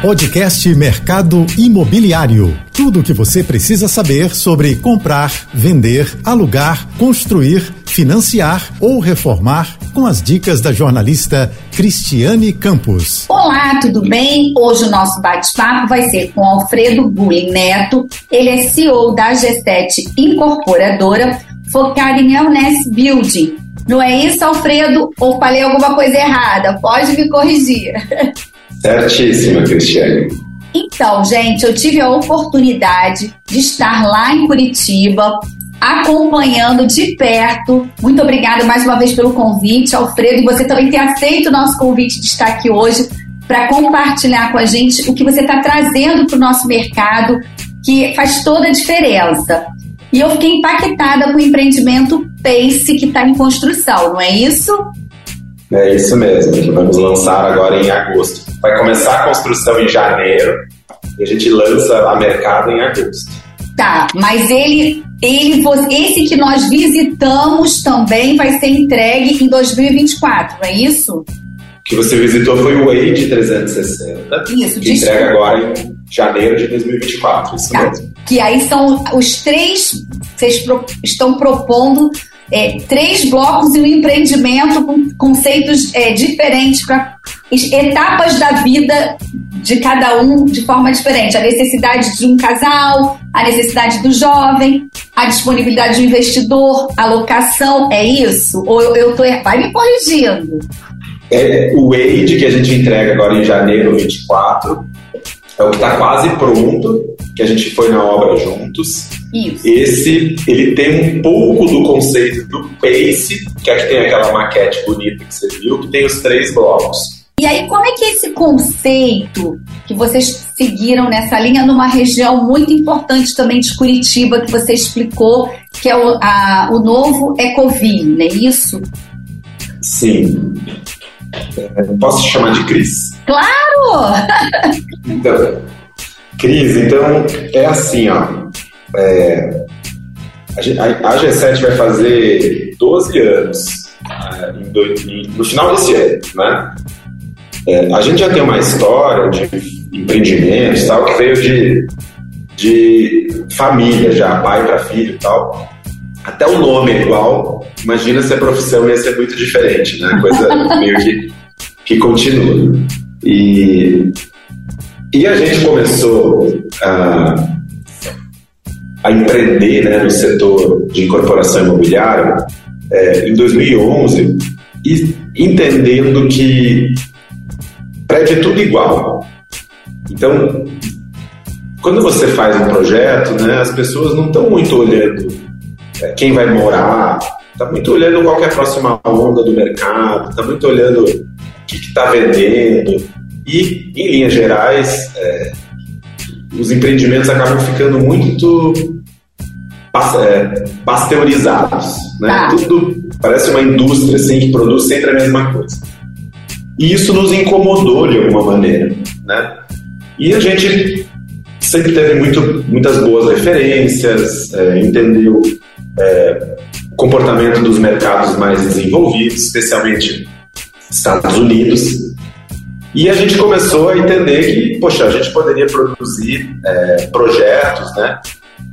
Podcast Mercado Imobiliário. Tudo o que você precisa saber sobre comprar, vender, alugar, construir, financiar ou reformar com as dicas da jornalista Cristiane Campos. Olá, tudo bem? Hoje o nosso bate-papo vai ser com Alfredo Bulling Neto. Ele é CEO da G7 Incorporadora, focada em Wellness Building. Não é isso, Alfredo? Ou falei alguma coisa errada? Pode me corrigir. Certíssima, Cristiane. Então, gente, eu tive a oportunidade de estar lá em Curitiba, acompanhando de perto. Muito obrigada mais uma vez pelo convite, Alfredo, e você também ter aceito o nosso convite de estar aqui hoje para compartilhar com a gente o que você está trazendo para o nosso mercado, que faz toda a diferença. E eu fiquei impactada com o empreendimento Pace que está em construção, não é isso? É isso mesmo, que vamos lançar agora em agosto. Vai começar a construção em janeiro e a gente lança a mercado em agosto. Tá, mas ele, ele, esse que nós visitamos também vai ser entregue em 2024, não é isso? O que você visitou foi o Wade 360. Isso, que entrega agora em janeiro de 2024, isso tá. mesmo. Que aí são os três, vocês pro, estão propondo é, três blocos e um empreendimento com conceitos é, diferentes para etapas da vida de cada um de forma diferente. A necessidade de um casal, a necessidade do jovem, a disponibilidade do investidor, a locação. É isso? Ou eu, eu tô. Vai me corrigindo. É, o Wade, que a gente entrega agora em janeiro 24, é o que está quase pronto, que a gente foi na obra juntos. Isso. Esse, ele tem um pouco do conceito do Pace, que aqui tem aquela maquete bonita que você viu, que tem os três blocos. E aí, como é que é esse conceito que vocês seguiram nessa linha numa região muito importante também de Curitiba, que você explicou, que é o, a, o novo Ecoville, não é isso? Sim. Posso te chamar de Cris? Claro! então, Cris, então é assim, ó. É, a, a, G7 vai fazer 12 anos é, no final desse ano, né? É, a gente já tem uma história de empreendimentos tal que veio de, de família já, pai para filho e tal. Até o nome é igual, imagina se a profissão ia ser muito diferente, né? Coisa meio que, que continua. E, e a gente começou a, a empreender né, no setor de incorporação imobiliária é, em 2011 e entendendo que prédio é tudo igual. Então, quando você faz um projeto, né, as pessoas não estão muito olhando é, quem vai morar, está muito olhando qual é a próxima onda do mercado, está muito olhando o que está vendendo. E, em linhas gerais, é, os empreendimentos acabam ficando muito é, pasteurizados. Né? Ah. Tudo parece uma indústria assim, que produz sempre a mesma coisa. E isso nos incomodou de alguma maneira. Né? E a gente sempre teve muito, muitas boas referências, é, entendeu é, o comportamento dos mercados mais desenvolvidos, especialmente Estados Unidos. E a gente começou a entender que, poxa, a gente poderia produzir é, projetos, né,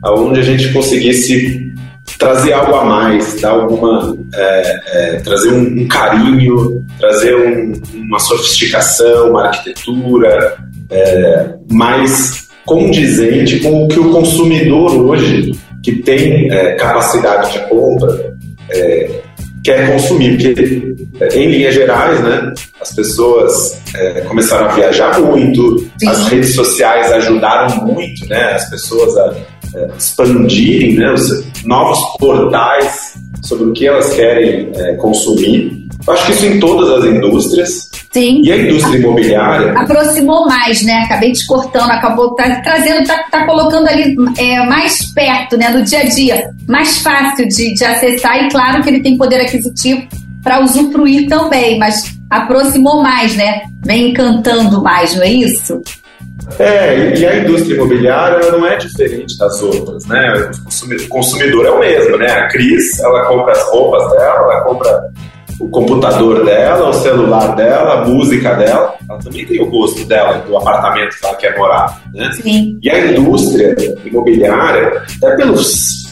onde a gente conseguisse trazer algo a mais, dar alguma, é, é, trazer um, um, carinho, trazer um, uma sofisticação, uma arquitetura é, mais condizente com o que o consumidor hoje, que tem é, capacidade de compra, é, quer consumir, porque em linhas gerais, né, as pessoas é, começaram a viajar muito, Sim. as redes sociais ajudaram muito, né, as pessoas a é, expandirem, né, os novos portais sobre o que elas querem é, consumir. Eu acho que isso em todas as indústrias. Sim. E a indústria imobiliária. Aproximou mais, né? Acabei te cortando, acabou tá, trazendo, tá, tá colocando ali é, mais perto, né? No dia a dia. Mais fácil de, de acessar, e claro que ele tem poder aquisitivo para usufruir também, mas aproximou mais, né? Vem encantando mais, não é isso? É, e a indústria imobiliária não é diferente das outras, né? O consumidor é o mesmo, né? A Cris, ela compra as roupas dela, ela compra o computador dela, o celular dela, a música dela. Ela também tem o gosto dela, do apartamento que ela quer morar. Né? Sim. E a indústria imobiliária, até pelos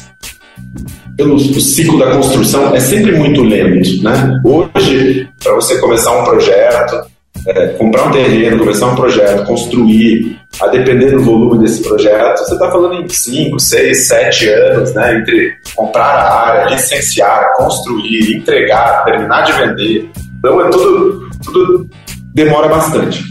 pelo ciclo da construção, é sempre muito lento. Né? Hoje, para você começar um projeto, é, comprar um terreno, começar um projeto, construir, a depender do volume desse projeto, você está falando em 5, 6, 7 anos, né? Entre comprar a área, licenciar, construir, entregar, terminar de vender. Então é tudo, tudo demora bastante.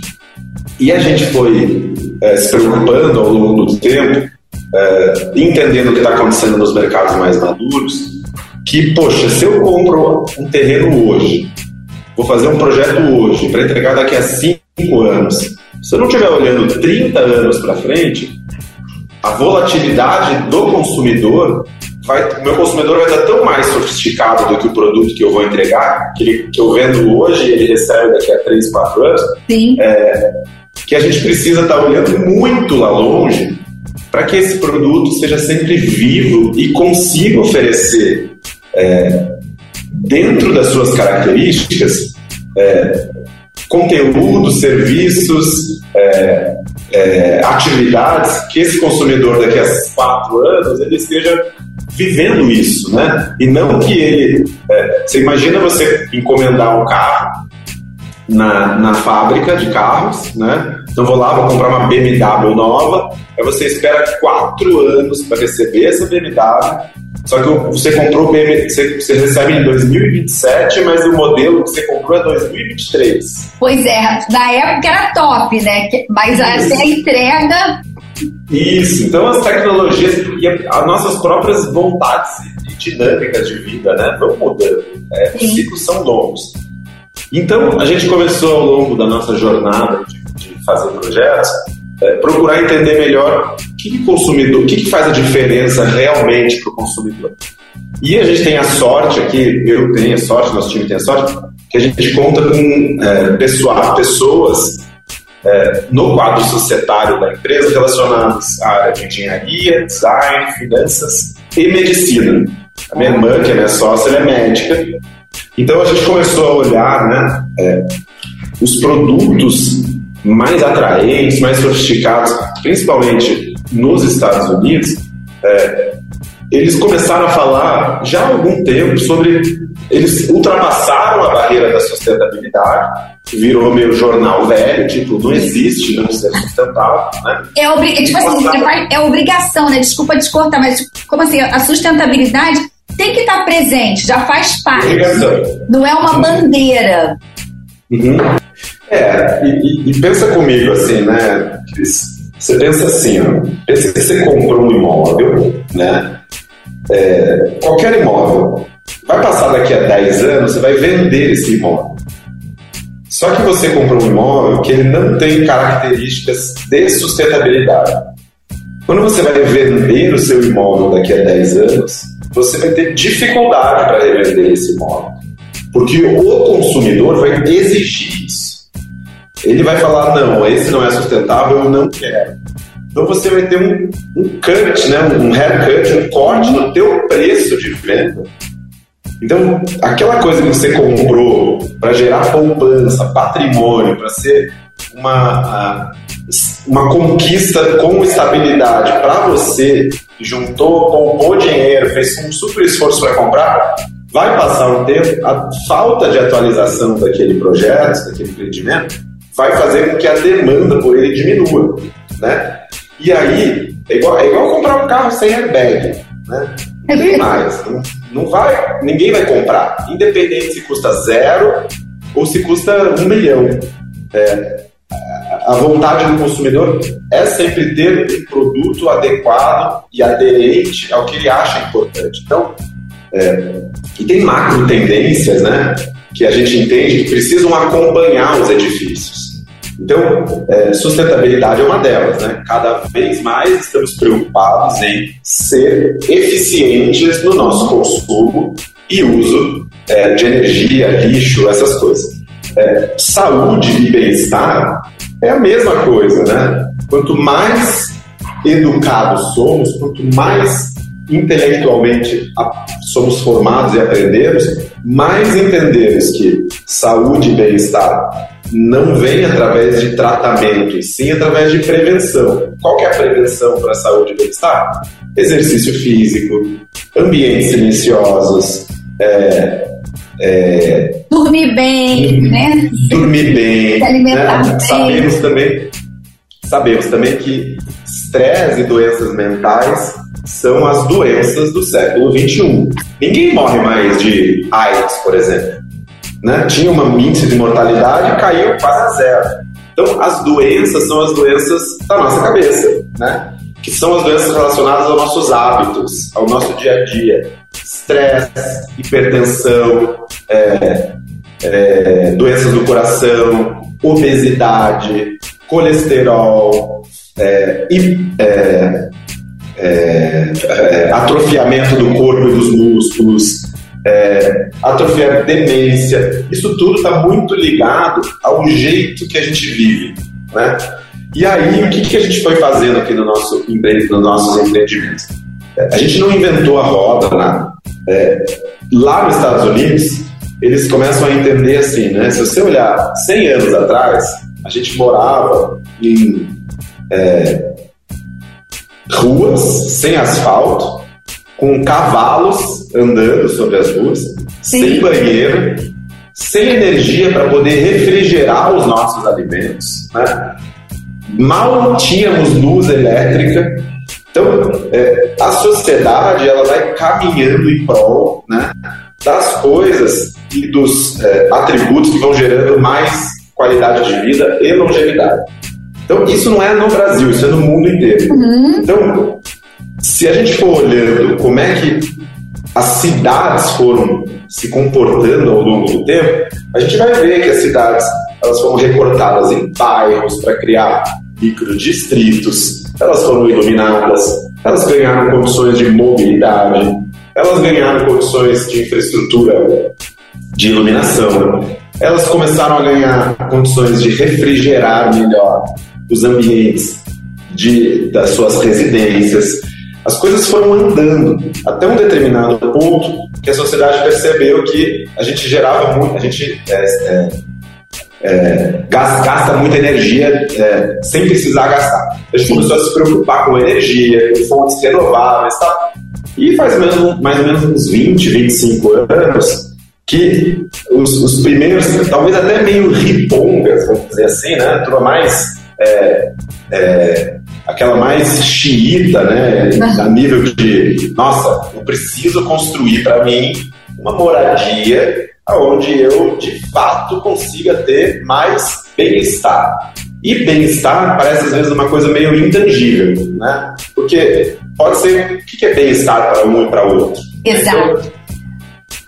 E a gente foi é, se preocupando ao longo do tempo, é, entendendo o que está acontecendo nos mercados mais maduros, que, poxa, se eu compro um terreno hoje, vou fazer um projeto hoje para entregar daqui a cinco anos. Se eu não estiver olhando 30 anos para frente, a volatilidade do consumidor vai, o meu consumidor vai estar tão mais sofisticado do que o produto que eu vou entregar, que, ele, que eu vendo hoje e ele recebe daqui a 3, 4 anos, é, que a gente precisa estar olhando muito lá longe para que esse produto seja sempre vivo e consiga oferecer é, dentro das suas características, é, conteúdos, serviços, é, é, atividades que esse consumidor daqui a quatro anos ele esteja vivendo isso, né? E não que ele. É, você imagina você encomendar um carro na, na fábrica de carros, né? Então vou lá, vou comprar uma BMW nova, aí você espera quatro anos para receber essa BMW só que você comprou o BMW, você, você recebe em 2027, mas o modelo que você comprou é 2023. Pois é, na época era top, né? Mas até a entrega. Isso, então as tecnologias e as nossas próprias vontades e dinâmicas de vida, né? Vão mudando. É, os ciclos são longos. Então, a gente começou ao longo da nossa jornada de, de fazer projetos é, procurar entender melhor o que, que consumidor, o que, que faz a diferença realmente para o consumidor. E a gente tem a sorte aqui, eu tenho a sorte, nosso time tem a sorte, que a gente conta com é, pessoal, pessoas é, no quadro societário da empresa relacionadas à área de engenharia, design, finanças e medicina. A minha irmã, que é minha sócia, ela é médica. Então a gente começou a olhar né, é, os produtos mais atraentes, mais sofisticados, principalmente nos Estados Unidos, é, eles começaram a falar já há algum tempo sobre. Eles ultrapassaram a barreira da sustentabilidade, virou meio jornal velho, tipo, não existe não ser sustentável, né? É, obri tipo assim, é, é obrigação, né? Desculpa te cortar, mas como assim, a sustentabilidade tem que estar presente, já faz parte. Obrigação. Não é uma bandeira. Uhum. É, e, e, pensa comigo assim, né, Cris? Você pensa assim, ó, pensa que você comprou um imóvel, né? É, qualquer imóvel. Vai passar daqui a 10 anos, você vai vender esse imóvel. Só que você comprou um imóvel que ele não tem características de sustentabilidade. Quando você vai vender o seu imóvel daqui a 10 anos, você vai ter dificuldade para revender esse imóvel. Porque o consumidor vai exigir isso. Ele vai falar, não, esse não é sustentável, eu não quero. Então você vai ter um, um cut, né, um haircut, um corte no teu preço de venda. Então, aquela coisa que você comprou para gerar poupança, patrimônio, para ser uma, uma conquista com estabilidade para você, juntou, poupou dinheiro, fez um super esforço para comprar, vai passar um tempo, a falta de atualização daquele projeto, daquele empreendimento, vai fazer com que a demanda por ele diminua, né? E aí, é igual, é igual comprar um carro sem airbag, né? Não mais, não, não vai, ninguém vai comprar, independente se custa zero ou se custa um milhão. É, a vontade do consumidor é sempre ter um produto adequado e aderente ao que ele acha importante. Então, é, e tem macro tendências, né? que a gente entende que precisam acompanhar os edifícios. Então, é, sustentabilidade é uma delas, né? Cada vez mais estamos preocupados em ser eficientes no nosso consumo e uso é, de energia, lixo, essas coisas. É, saúde e bem-estar é a mesma coisa, né? Quanto mais educados somos, quanto mais intelectualmente somos formados e aprendemos, mais entendemos que saúde e bem-estar não vem através de tratamento, e sim através de prevenção. Qual que é a prevenção para a saúde e bem-estar? Exercício físico, ambientes silenciosos, é, é, dormir bem, né? Dormir bem. Se alimentar né? bem. Sabemos também, sabemos também que estresse e doenças mentais são as doenças do século XXI. Ninguém morre mais de AIDS, por exemplo. Né? Tinha uma índice de mortalidade e caiu quase a zero. Então, as doenças são as doenças da nossa cabeça, né? que são as doenças relacionadas aos nossos hábitos, ao nosso dia a dia. Estresse, hipertensão, é, é, doenças do coração, obesidade, colesterol, é, é, é, é, atrofiamento do corpo e dos músculos, é, atrofiamento, demência. Isso tudo está muito ligado ao jeito que a gente vive, né? E aí, o que, que a gente foi fazendo aqui no nosso, nos nossos empreendimentos? A gente não inventou a roda, nada. É, lá nos Estados Unidos, eles começam a entender assim, né? Se você olhar 100 anos atrás, a gente morava em é, ruas sem asfalto, com cavalos andando sobre as ruas, Sim. sem banheiro, sem energia para poder refrigerar os nossos alimentos, né? mal tínhamos luz elétrica. Então, é, a sociedade ela vai caminhando em prol né, das coisas e dos é, atributos que vão gerando mais qualidade de vida e longevidade. Então, isso não é no Brasil, isso é no mundo inteiro. Uhum. Então, se a gente for olhando como é que as cidades foram se comportando ao longo do tempo, a gente vai ver que as cidades elas foram recortadas em bairros para criar microdistritos, elas foram iluminadas, elas ganharam condições de mobilidade, elas ganharam condições de infraestrutura de iluminação, elas começaram a ganhar condições de refrigerar melhor os ambientes de, das suas residências. As coisas foram andando até um determinado ponto que a sociedade percebeu que a gente gerava muito, a gente é, é, é, gasta, gasta, muita energia é, sem precisar gastar. A gente começou a se preocupar com energia, com fontes renováveis tá? e faz mais ou menos uns 20, 25 anos que os, os primeiros, talvez até meio ripongas, vamos dizer assim, né? Turma mais. É, é, aquela mais xiita, né? A nível de, nossa, eu preciso construir para mim uma moradia onde eu de fato consiga ter mais bem-estar. E bem-estar parece às vezes uma coisa meio intangível, né? Porque pode ser o que é bem-estar para um e para outro. Exato.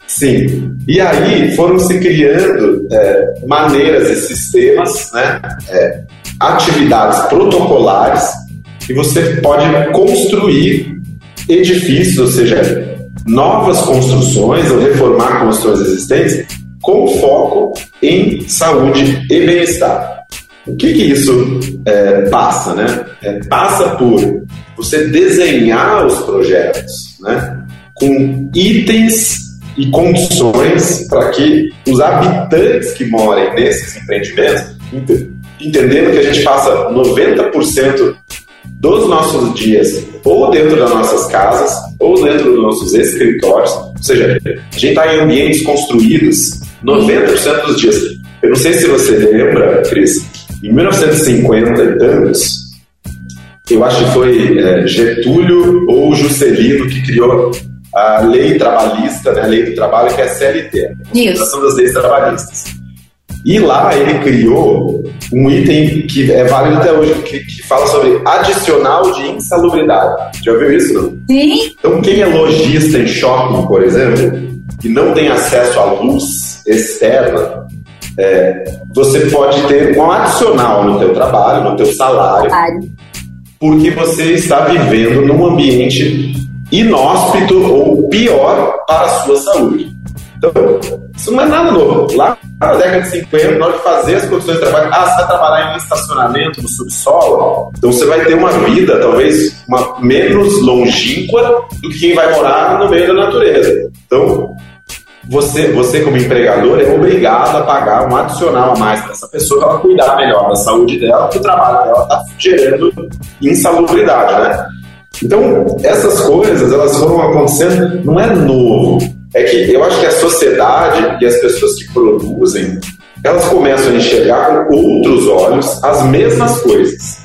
Sim. E aí foram se criando é, maneiras e sistemas, né? É, atividades protocolares que você pode construir edifícios, ou seja, novas construções ou reformar construções existentes com foco em saúde e bem-estar. O que, que isso é, passa? Né? É, passa por você desenhar os projetos né, com itens e condições para que os habitantes que morem nesses empreendimentos, entendendo que a gente passa 90% dos nossos dias ou dentro das nossas casas ou dentro dos nossos escritórios, ou seja, a gente está em ambientes construídos 90% dos dias. Eu não sei se você lembra, Cris, em 1950 e tantos, eu acho que foi é, Getúlio ou Juscelino que criou a lei trabalhista, né, a lei do trabalho, que é a CLT, a Isso. das Leis Trabalhistas. E lá ele criou um item que é válido até hoje, que, que fala sobre adicional de insalubridade. Já viu isso, não? Sim. Então, quem é lojista em shopping, por exemplo, e não tem acesso à luz externa, é, você pode ter um adicional no teu trabalho, no teu salário, porque você está vivendo num ambiente inóspito ou pior para a sua saúde. Então, isso não é nada novo. Lá na década de 50, na hora de fazer as condições de trabalho, ah, você vai trabalhar em um estacionamento no subsolo, então você vai ter uma vida talvez uma, menos longínqua do que quem vai morar no meio da natureza. Então, você, você como empregador é obrigado a pagar um adicional a mais para essa pessoa para ela cuidar melhor da saúde dela, porque o trabalho dela está gerando insalubridade, né? Então, essas coisas, elas foram acontecendo, não é novo. É que eu acho que a sociedade e as pessoas que produzem, elas começam a enxergar com outros olhos as mesmas coisas.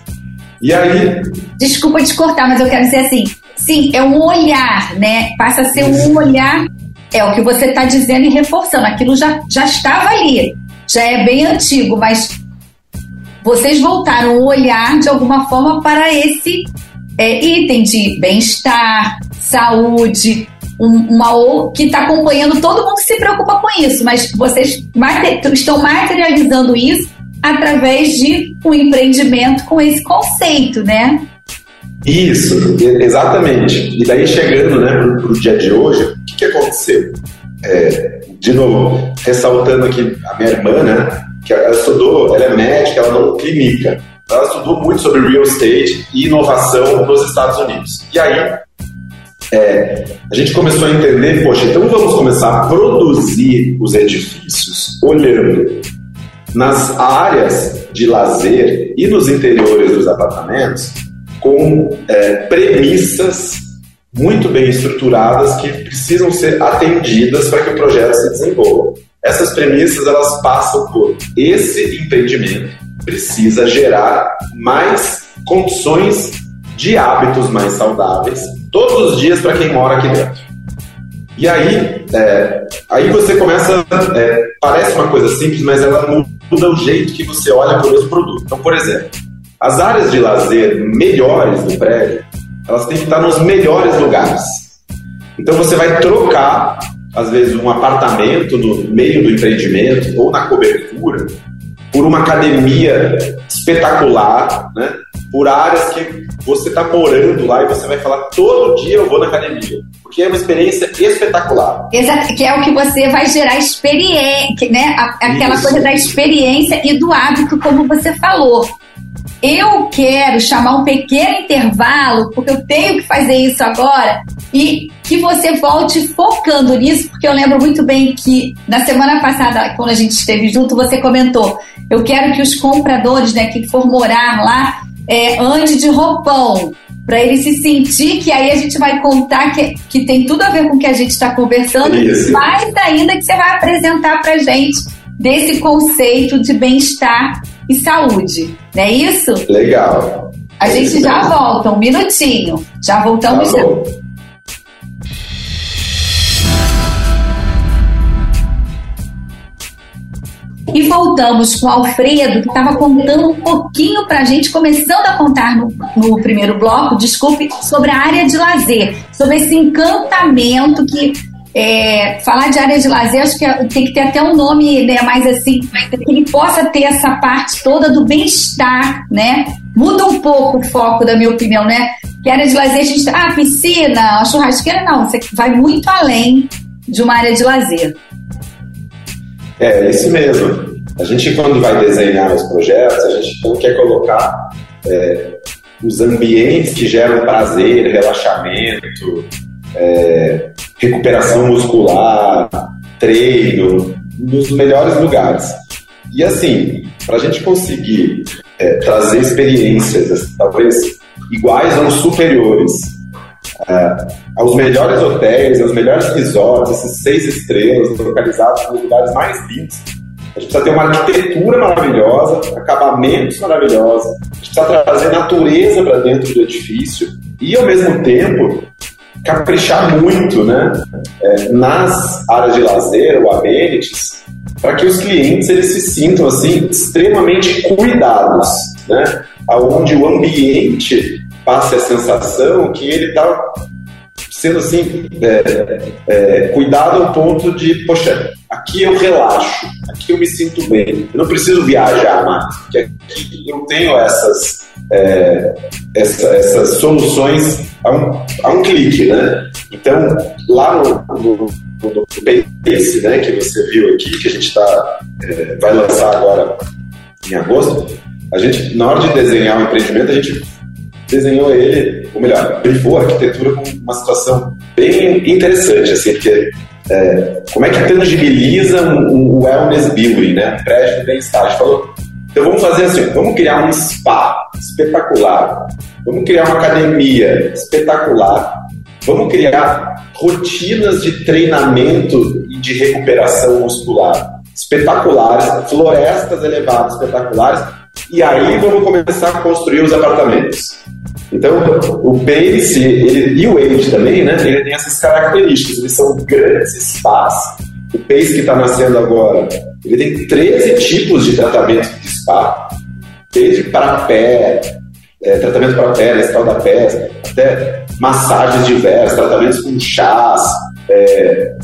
E aí. Desculpa te cortar, mas eu quero dizer assim: sim, é um olhar, né? Passa a ser um olhar. É o que você está dizendo e reforçando. Aquilo já, já estava ali, já é bem antigo, mas vocês voltaram o olhar de alguma forma para esse é, item de bem-estar, saúde, um, uma que está acompanhando todo mundo se preocupa com isso, mas vocês estão materializando isso através de um empreendimento com esse conceito, né? Isso, exatamente. E daí chegando né, para o dia de hoje, o que, que aconteceu? É, de novo, ressaltando aqui a minha irmã, né, que ela estudou, ela é médica, ela não clínica. Ela estudou muito sobre real estate e inovação nos Estados Unidos. E aí, é, a gente começou a entender, poxa, então vamos começar a produzir os edifícios olhando nas áreas de lazer e nos interiores dos apartamentos com é, premissas muito bem estruturadas que precisam ser atendidas para que o projeto se desenvolva. Essas premissas elas passam por esse empreendimento precisa gerar mais condições de hábitos mais saudáveis todos os dias para quem mora aqui dentro. E aí, é, aí você começa, é, parece uma coisa simples, mas ela muda o jeito que você olha para o mesmo produto. Então, por exemplo, as áreas de lazer melhores do prédio, elas têm que estar nos melhores lugares. Então você vai trocar, às vezes, um apartamento no meio do empreendimento ou na cobertura por uma academia espetacular, né? por áreas que você está morando lá e você vai falar todo dia eu vou na academia. Porque é uma experiência espetacular. Exato, que é o que você vai gerar experiência, né? Aquela Isso. coisa da experiência e do hábito, como você falou. Eu quero chamar um pequeno intervalo, porque eu tenho que fazer isso agora, e que você volte focando nisso, porque eu lembro muito bem que na semana passada, quando a gente esteve junto, você comentou: eu quero que os compradores, né, que for morar lá, é, ande de roupão, para ele se sentir que aí a gente vai contar que, que tem tudo a ver com o que a gente está conversando, Isso. mais ainda que você vai apresentar para gente desse conceito de bem-estar e saúde. Não é isso? Legal. A gente já volta, um minutinho. Já voltamos tá já. E voltamos com o Alfredo, que estava contando um pouquinho para a gente, começando a contar no, no, primeiro bloco, desculpe, sobre a área de lazer, sobre esse encantamento que. É, falar de área de lazer, acho que é, tem que ter até um nome né, mais assim, que ele possa ter essa parte toda do bem-estar, né? Muda um pouco o foco, da minha opinião, né? Que área de lazer, a gente. Ah, piscina, a churrasqueira, não. Você vai muito além de uma área de lazer. É, isso mesmo. A gente, quando vai desenhar os projetos, a gente não quer colocar é, os ambientes que geram prazer, relaxamento, é, recuperação muscular, treino, nos melhores lugares. E assim, para a gente conseguir é, trazer experiências, talvez iguais ou superiores, é, aos melhores hotéis, aos melhores resorts, esses seis estrelas localizados nos lugares mais lindos. A gente precisa ter uma arquitetura maravilhosa, acabamentos maravilhosos, a gente precisa trazer natureza para dentro do edifício e, ao mesmo tempo, caprichar muito né, é, nas áreas de lazer ou amenities para que os clientes eles se sintam assim extremamente cuidados, né? Onde o ambiente passe a sensação que ele está sendo assim, é, é, cuidado ao ponto de, poxa, aqui eu relaxo, aqui eu me sinto bem, eu não preciso viajar mais, aqui eu tenho essas é, essa, essas soluções a um, a um clique, né? Então, lá no, no, no Pace, né, que você viu aqui, que a gente tá, é, vai lançar agora em agosto, a gente, na hora de desenhar o empreendimento, a gente desenhou ele, ou melhor, brifou a arquitetura com uma situação bem interessante, assim, porque é, como é que tangibiliza um wellness building, né? Prédio bem-estar. A gente falou, então vamos fazer assim, vamos criar um spa espetacular, vamos criar uma academia espetacular, vamos criar rotinas de treinamento e de recuperação muscular espetaculares, florestas elevadas espetaculares, e aí vamos começar a construir os apartamentos. Então, o Pace ele, e o Age também, né? Ele tem essas características. Eles são grandes espaços. O Pace que está nascendo agora, ele tem 13 tipos de tratamento de spa, desde para pé, é, tratamento para pé, escal da pé, até massagens diversas, tratamentos com chás, é,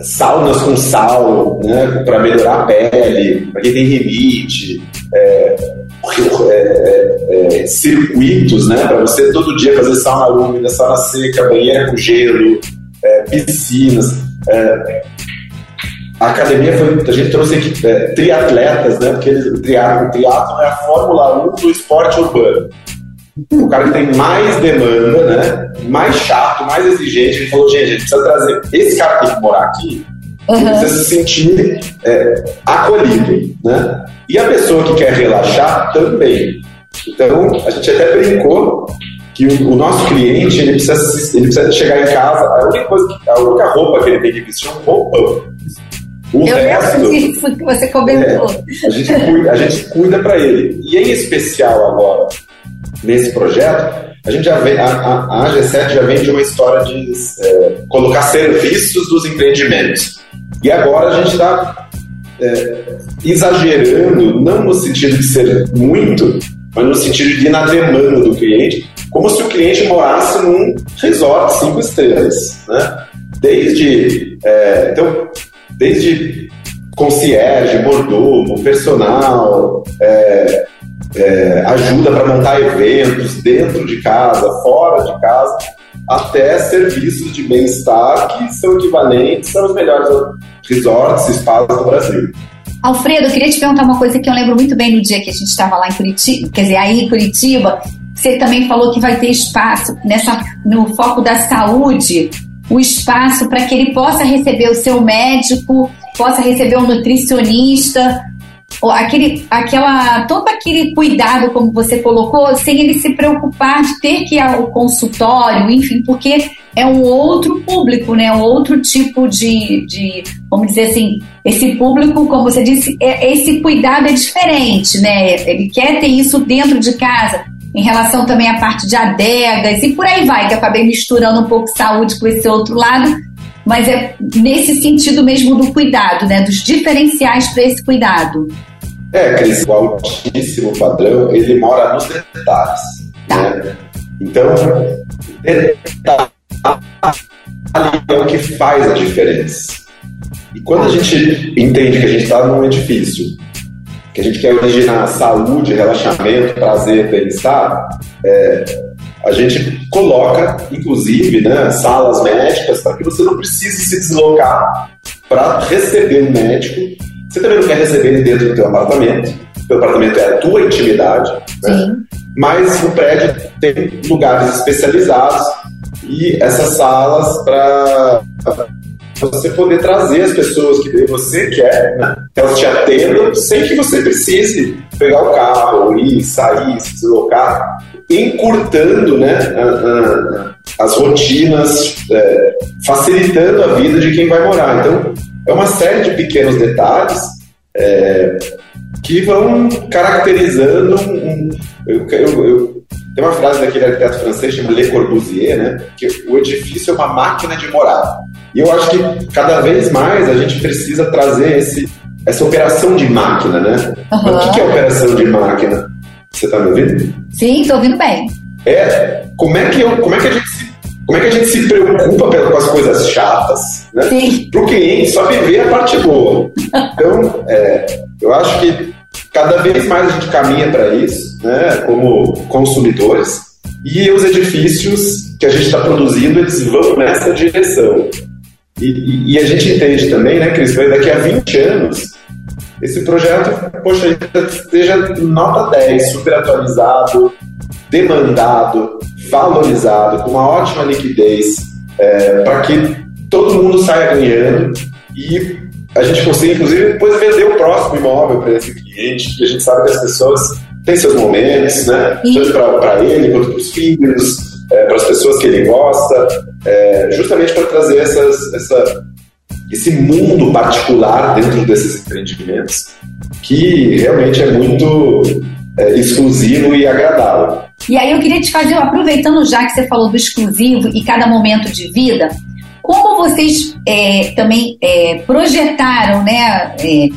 saunas com sal, né, para melhorar a pele, para quem tem rinite, é, é, é, circuitos, né, para você todo dia fazer sauna úmida, sauna seca, banheira com gelo, é, piscinas. É, a academia foi, a gente trouxe aqui é, triatletas, né, porque eles, o triatlo, triatlo é a Fórmula 1 do esporte urbano. O cara que tem mais demanda, né? Mais chato, mais exigente. Ele falou, gente, a gente precisa trazer. Esse cara que tem que morar aqui, uhum. precisa se sentir é, acolhido, né? E a pessoa que quer relaxar também. Então, a gente até brincou que o, o nosso cliente ele precisa, ele precisa chegar em casa, a única, coisa, a única roupa que ele tem que vestir é um roupão. O Eu resto, disso que você comentou. É, a gente cuida, a gente cuida para ele. E em especial agora, nesse projeto, a gente já vem, a, a, a AG7 já vem de uma história de é, colocar serviços dos empreendimentos. E agora a gente está é, exagerando, não no sentido de ser muito, mas no sentido de ir na demanda do cliente, como se o cliente morasse num resort cinco estrelas, né? Desde, é, então, desde concierge, mordomo, personal, é, é, ajuda para montar eventos dentro de casa, fora de casa, até serviços de bem-estar que são equivalentes aos melhores resorts, spas do Brasil. Alfredo, eu queria te perguntar uma coisa que eu lembro muito bem no dia que a gente estava lá em Curitiba, quer dizer, aí em Curitiba, você também falou que vai ter espaço nessa, no foco da saúde, o espaço para que ele possa receber o seu médico, possa receber um nutricionista, aquele, aquela, todo aquele cuidado, como você colocou, sem ele se preocupar de ter que ir ao consultório, enfim, porque é um outro público, né? Um outro tipo de, de vamos dizer assim, esse público, como você disse, é, esse cuidado é diferente, né? Ele quer ter isso dentro de casa, em relação também à parte de adegas e por aí vai, que eu acabei misturando um pouco saúde com esse outro lado, mas é nesse sentido mesmo do cuidado, né? Dos diferenciais para esse cuidado. É, Cris, o altíssimo padrão, ele mora nos detalhes. Né? Então, detalhe é o que faz a diferença. E quando a gente entende que a gente está num edifício, que a gente quer originar saúde, relaxamento, prazer, bem-estar, é, a gente coloca, inclusive, né, salas médicas para que você não precise se deslocar para receber um médico. Você também não quer receber ele dentro do teu apartamento. O teu apartamento é a tua intimidade, né? mas o prédio tem lugares especializados e essas salas para você poder trazer as pessoas que você quer, né? elas te atendam sem que você precise pegar o carro, ir, sair, se deslocar encurtando né, a, a, as rotinas, é, facilitando a vida de quem vai morar. Então, é uma série de pequenos detalhes é, que vão caracterizando um. eu, eu, eu, tem uma frase daquele arquiteto francês chamado Le Corbusier, né, que o edifício é uma máquina de morar. E eu acho que cada vez mais a gente precisa trazer esse, essa operação de máquina, né? Uhum. o que é operação de máquina? Você está me ouvindo? Sim, estou ouvindo bem. É, como é que, eu, como é que a gente se como é que a gente se preocupa com as coisas chatas, né? Para o cliente só viver a parte boa. Então, é, eu acho que cada vez mais a gente caminha para isso, né, como consumidores, e os edifícios que a gente está produzindo, eles vão nessa direção. E, e, e, a gente entende também, né, Cris, que daqui a 20 anos, esse projeto, poxa, esteja nota 10, super atualizado, demandado, valorizado, com uma ótima liquidez, é, para que todo mundo saia ganhando e a gente consiga, inclusive, depois vender o próximo imóvel para esse cliente, porque a gente sabe que as pessoas têm seus momentos, né? Tanto para ele quanto para os filhos, é, para as pessoas que ele gosta, é, justamente para trazer essas, essa, esse mundo particular dentro desses empreendimentos, que realmente é muito é, exclusivo e agradável. E aí eu queria te fazer, aproveitando já que você falou do exclusivo e cada momento de vida, como vocês é, também é, projetaram né, é,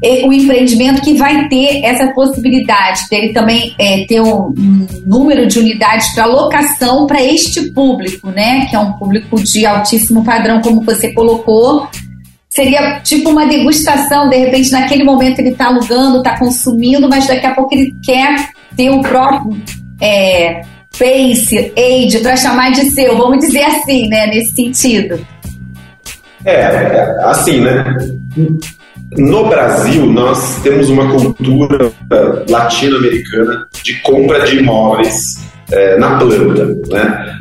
o empreendimento que vai ter essa possibilidade dele também é, ter um, um, número de unidades para locação para este público, né? Que é um público de altíssimo padrão, como você colocou. Seria tipo uma degustação, de repente, naquele momento ele está alugando, está consumindo, mas daqui a pouco ele quer ter o próprio é, face, age, para chamar de seu, vamos dizer assim, né? Nesse sentido. É, assim, né? No Brasil, nós temos uma cultura latino-americana de compra de imóveis é, na planta. Né?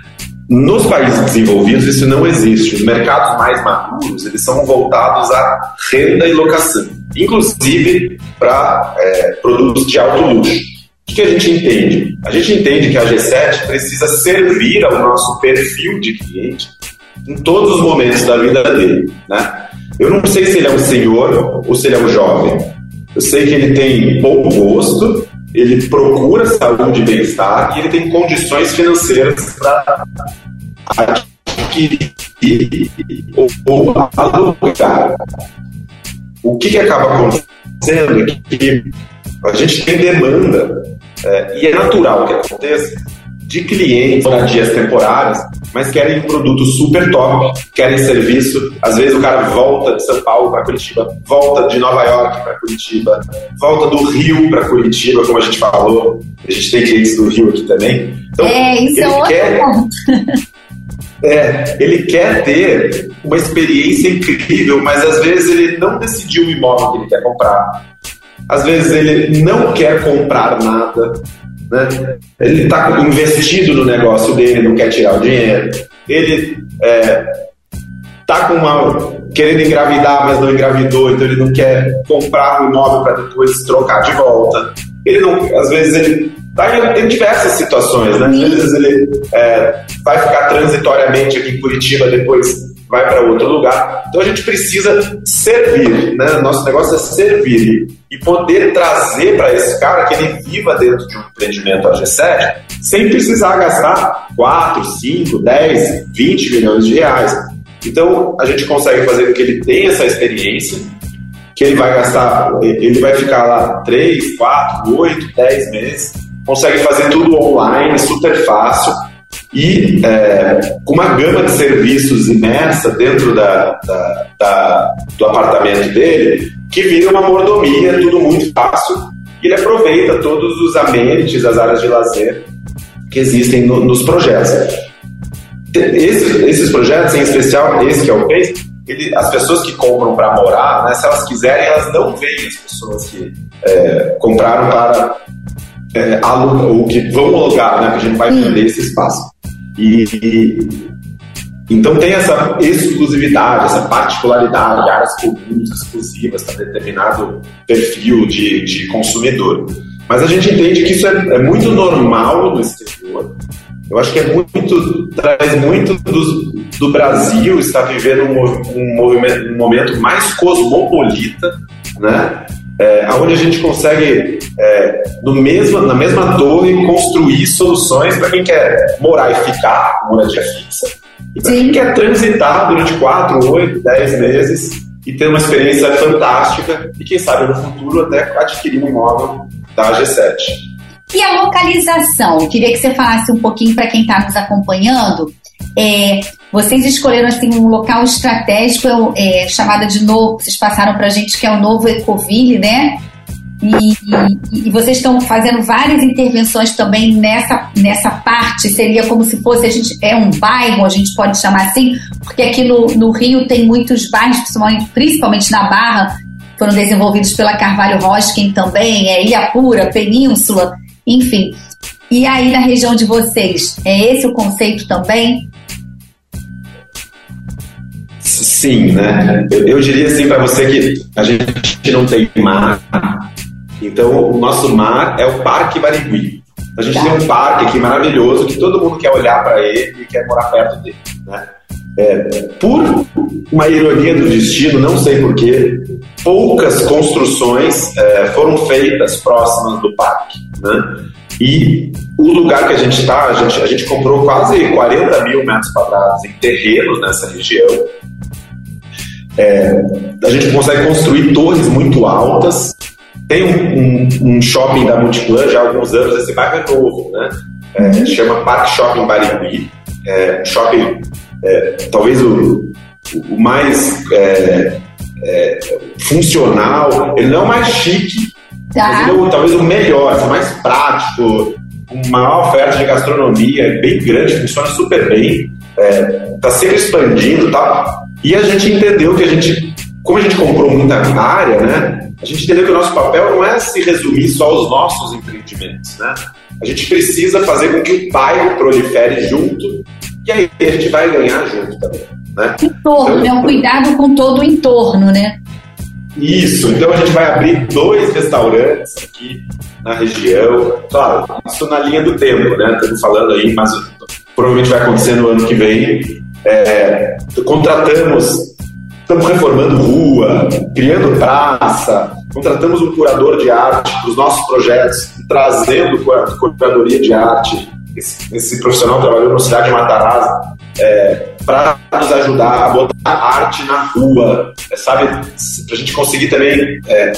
Nos países desenvolvidos, isso não existe. Os mercados mais maduros eles são voltados à renda e locação, inclusive para é, produtos de alto luxo. O que a gente entende? A gente entende que a G7 precisa servir ao nosso perfil de cliente em todos os momentos da vida dele. Né? Eu não sei se ele é um senhor ou se ele é um jovem. Eu sei que ele tem bom gosto, ele procura saúde e bem-estar e ele tem condições financeiras para adquirir ou, ou alugar. O que, que acaba acontecendo é que a gente tem demanda é, e é natural que aconteça de clientes, moradias temporárias, mas querem um produto super top, querem serviço. Às vezes o cara volta de São Paulo para Curitiba, volta de Nova York para Curitiba, volta do Rio para Curitiba, como a gente falou. A gente tem clientes do Rio aqui também. Então, é, isso é outro quer, ponto. É, ele quer ter uma experiência incrível, mas às vezes ele não decidiu o imóvel que ele quer comprar. Às vezes ele não quer comprar nada, né? Ele está investido no negócio dele, não quer tirar o dinheiro. Ele está é, tá com uma, querendo engravidar, mas não engravidou, então ele não quer comprar um imóvel para depois trocar de volta. Ele não, às vezes ele está em, diversas situações, né? Às vezes ele é, vai ficar transitoriamente aqui em Curitiba, depois vai para outro lugar. Então a gente precisa servir, né? Nosso negócio é servir e poder trazer para esse cara que ele viva dentro de um empreendimento AG7 sem precisar gastar 4, 5, 10, 20 milhões de reais. Então a gente consegue fazer com que ele tenha essa experiência, que ele vai gastar, ele vai ficar lá 3, 4, 8, 10 meses, consegue fazer tudo online, super fácil e é, com uma gama de serviços imersa dentro da, da, da, do apartamento dele, que vira uma mordomia, tudo muito fácil, ele aproveita todos os amenities, as áreas de lazer que existem no, nos projetos. Esses, esses, projetos, em especial esse que é o PACE, ele, as pessoas que compram para morar, né, se elas quiserem, elas não veem as pessoas que é, compraram para é, alugar, ou que vão alugar, né, que a gente vai vender esse espaço. E, então tem essa exclusividade, essa particularidade de áreas comuns, exclusivas para determinado perfil de, de consumidor. Mas a gente entende que isso é, é, muito normal no exterior. Eu acho que é muito traz muito do, do Brasil estar vivendo um, um, um momento mais cosmopolita, né? É, onde a gente consegue, é, no mesmo, na mesma torre, construir soluções para quem quer morar e ficar, moradia fixa, e para quem quer transitar durante 4, 8, 10 meses e ter uma experiência fantástica e, quem sabe, no futuro até adquirir um imóvel da G7. E a localização? Queria que você falasse um pouquinho para quem está nos acompanhando é, vocês escolheram assim um local estratégico é, chamado de novo, vocês passaram para a gente que é o novo Ecoville, né? E, e, vocês estão fazendo várias intervenções também nessa, nessa parte, seria como se fosse, a gente é um bairro, a gente pode chamar assim, porque aqui no, no Rio tem muitos bairros, principalmente, principalmente na Barra, foram desenvolvidos pela Carvalho Roskin também, é Ilhapura, Península, enfim. E aí na região de vocês, é esse o conceito também? Sim, né? Eu, diria assim para você que a gente não tem mar, então o nosso mar é o Parque Barigui. A gente tem um parque aqui maravilhoso que todo mundo quer olhar para ele e quer morar perto dele, né? É, por uma ironia do destino, não sei porquê, poucas construções é, foram feitas próximas do parque. Né? E o lugar que a gente está, a gente, a gente comprou quase 40 mil metros quadrados em terrenos nessa região. É, a gente consegue construir torres muito altas. Tem um, um, um shopping da Multiplan já há alguns anos, esse bairro é novo, né? É, chama Parque Shopping Barigui. É, shopping é, talvez o, o mais é, é, funcional, ele não é o mais chique, tá. mas ele é o, talvez o melhor, o mais prático, com maior oferta de gastronomia, bem grande, funciona super bem, está sempre expandindo tá? E a gente entendeu que a gente, como a gente comprou muita área, né? A gente entendeu que o nosso papel não é se resumir só aos nossos empreendimentos, né? A gente precisa fazer com que o bairro prolifere junto e aí a gente vai ganhar junto também. Né? Entorno, então, é um cuidado com todo o entorno, né? Isso, então a gente vai abrir dois restaurantes aqui na região. Claro, isso na linha do tempo, né? Estamos falando aí, mas provavelmente vai acontecer no ano que vem. É, contratamos, estamos reformando rua, criando praça, contratamos um curador de arte para os nossos projetos, trazendo curadoria de arte esse, esse profissional trabalhou no Cidade de Matarazzo é, para nos ajudar a botar arte na rua, é, sabe? Para a gente conseguir também é,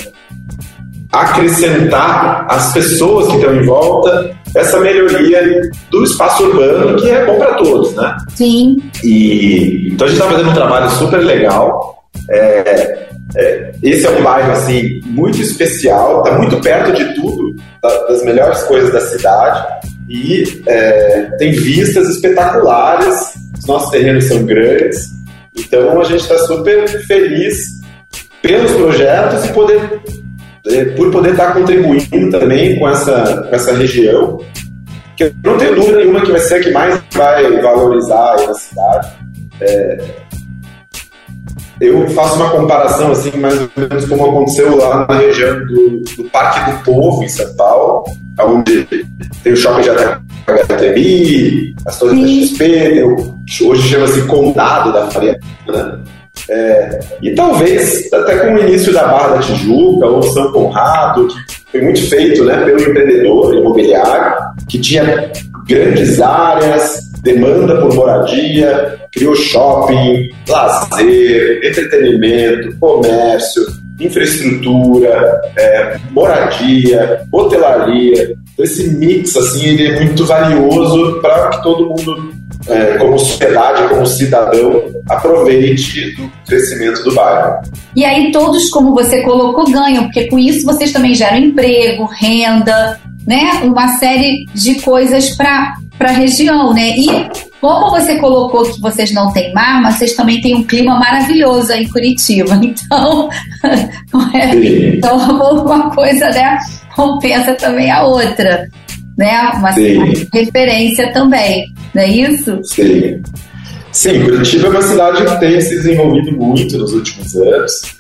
acrescentar as pessoas que estão em volta essa melhoria do espaço urbano que é bom para todos, né? Sim. E então a gente está fazendo um trabalho super legal. É, é, esse é um bairro assim muito especial, está muito perto de tudo, das melhores coisas da cidade e é, tem vistas espetaculares. Os nossos terrenos são grandes, então a gente está super feliz pelos projetos e poder por poder estar tá contribuindo também com essa, com essa região, que eu não tenho dúvida nenhuma que vai ser a que mais vai valorizar a cidade. É, eu faço uma comparação assim, mais ou menos como aconteceu lá na região do, do Parque do Povo, em São Paulo, onde tem o shopping de HTMI, as torres da XP, hoje chama-se Condado da Faria né? É, e talvez até com o início da Barra da Tijuca ou São Conrado, que foi muito feito né, pelo empreendedor imobiliário, que tinha grandes áreas, demanda por moradia, criou shopping, lazer, entretenimento, comércio, infraestrutura, é, moradia, hotelaria. Então, esse mix assim ele é muito valioso para que todo mundo, é, como sociedade, como cidadão, aproveite do crescimento do bairro. E aí todos, como você colocou, ganham, porque com isso vocês também geram emprego, renda, né? Uma série de coisas para a região, né? E como você colocou que vocês não têm mar, mas vocês também têm um clima maravilhoso aí em Curitiba. Então, é? então uma coisa né, compensa também a outra. Né? Uma referência também, não é isso? Sim. Sim, Curitiba é uma cidade que tem se desenvolvido muito nos últimos anos.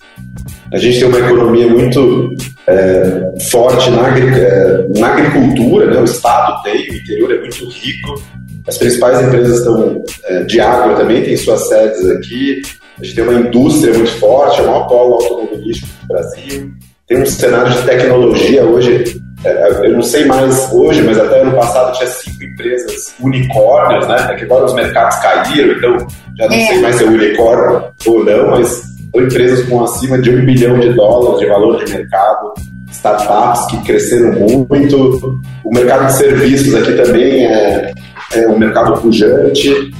A gente tem uma economia muito é, forte na, é, na, agricultura, né? o Estado tem, o interior é muito rico. As principais empresas estão é, de água também têm suas sedes aqui. A gente tem uma indústria muito forte, é o maior polo automobilístico do Brasil. Tem um cenário de tecnologia hoje. É, eu não sei mais hoje, mas até ano passado tinha cinco empresas unicórnios, né? É que agora os mercados caíram, então já não é. sei mais se é unicórnio ou não, mas ou empresas com acima de um bilhão de dólares de valor de mercado, startups que cresceram muito. O mercado de serviços aqui também é, é um mercado pujante.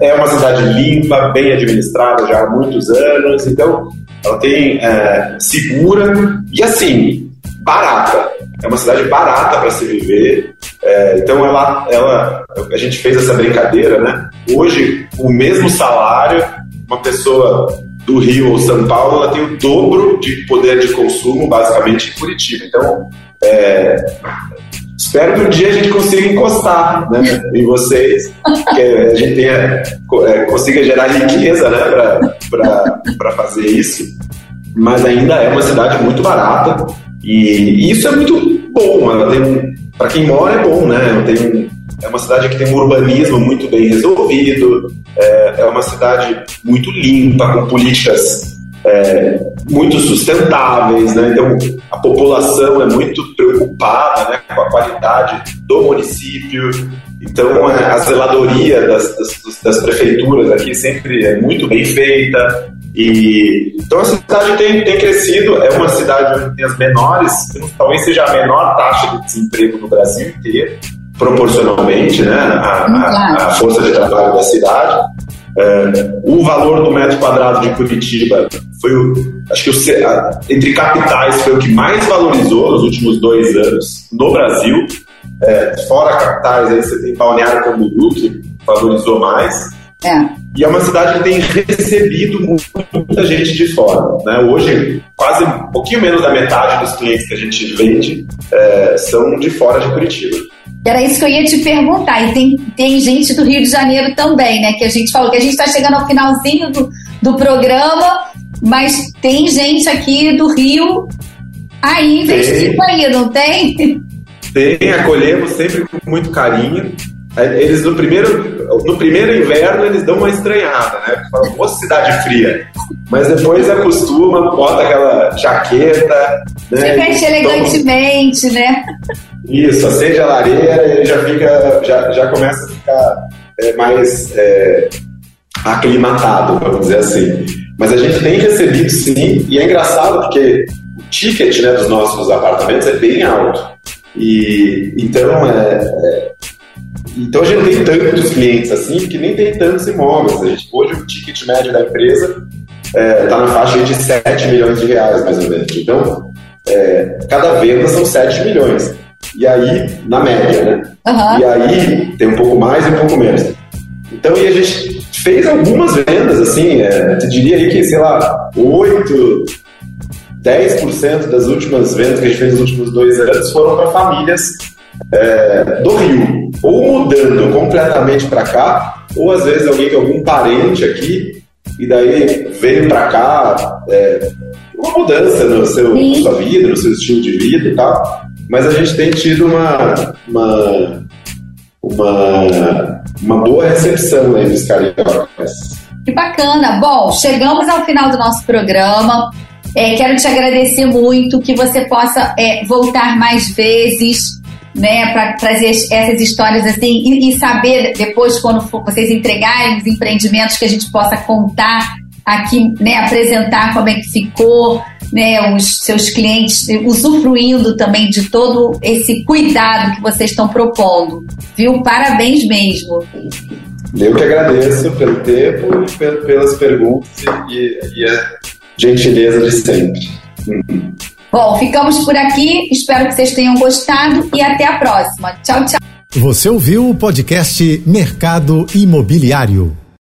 É uma cidade limpa, bem administrada já há muitos anos, então ela tem é, segura e assim barata. É uma cidade barata para se viver. É, então ela, ela, a gente fez essa brincadeira, né? Hoje, o mesmo salário, uma pessoa do Rio ou São Paulo, ela tem o dobro de poder de consumo, basicamente, em Curitiba. Então, é, espero que um dia a gente consiga encostar né, em vocês, que a gente tenha, é, consiga gerar riqueza né, para fazer isso. Mas ainda é uma cidade muito barata e isso é muito bom. Tem para quem mora é bom, né? Tem, é uma cidade que tem um urbanismo muito bem resolvido, é, é uma cidade muito limpa, com políticas é, muito sustentáveis, né? Então a população é muito preocupada né, com a qualidade do município. Então a zeladoria das, das, das prefeituras aqui sempre é muito bem feita. E, então a cidade tem, tem crescido, é uma cidade onde tem as menores, talvez seja a menor taxa de desemprego no Brasil inteiro, proporcionalmente, né, a, a, a força de trabalho da cidade. É, o valor do metro quadrado de Curitiba foi o, acho que o, a, entre capitais foi o que mais valorizou nos últimos dois anos no Brasil. É, fora capitais, aí você tem Balneário Camboriú, que valorizou mais. É. E é uma cidade que tem recebido muita gente de fora. Né? Hoje, quase um pouquinho menos da metade dos clientes que a gente vende é, são de fora de Curitiba. Era isso que eu ia te perguntar. E tem, tem gente do Rio de Janeiro também, né? Que a gente falou que a gente está chegando ao finalzinho do, do programa, mas tem gente aqui do Rio aí investindo aí, não tem? Tem, acolhemos sempre com muito carinho. Eles no primeiro, no primeiro inverno eles dão uma estranhada, né? Falam, Pô, cidade fria. Mas depois acostuma, bota aquela jaqueta. Né? Se veste elegantemente, né? Isso, acende a lareira e já fica, já, já começa a ficar é, mais é, aclimatado, vamos dizer assim. Mas a gente tem recebido sim, e é engraçado porque o ticket né, dos nossos apartamentos é bem alto. E então é, é então a gente não tem tantos clientes assim, porque nem tem tantos imóveis. A gente, hoje o ticket médio da empresa está é, tá na faixa de 7 milhões de reais, mais ou menos. Então, é, cada venda são 7 milhões. E aí, na média, né? Uhum. E aí tem um pouco mais e um pouco menos. Então, e a gente fez algumas vendas, assim, é, te diria aí que, sei lá, 8, 10% das últimas vendas que a gente fez nos últimos dois anos foram para famílias é, do Rio, ou mudando completamente para cá, ou às vezes alguém tem algum parente aqui e daí veio para cá é, uma mudança no seu, na sua vida, no seu estilo de vida e tal. Mas a gente tem tido uma, uma, uma, uma boa recepção aí dos cariocas. Que bacana! Bom, chegamos ao final do nosso programa. É, quero te agradecer muito, que você possa é, voltar mais vezes né, para trazer essas histórias assim e, e, saber depois quando for, vocês entregarem os empreendimentos que a gente possa contar aqui, né, apresentar como é que ficou, né, os seus clientes usufruindo também de todo esse cuidado que vocês estão propondo, viu? Parabéns mesmo. Eu que agradeço pelo tempo, pelas perguntas e, e a gentileza de sempre. Uhum. Bom, ficamos por aqui. Espero que vocês tenham gostado e até a próxima. Tchau, tchau. Você ouviu o podcast Mercado Imobiliário.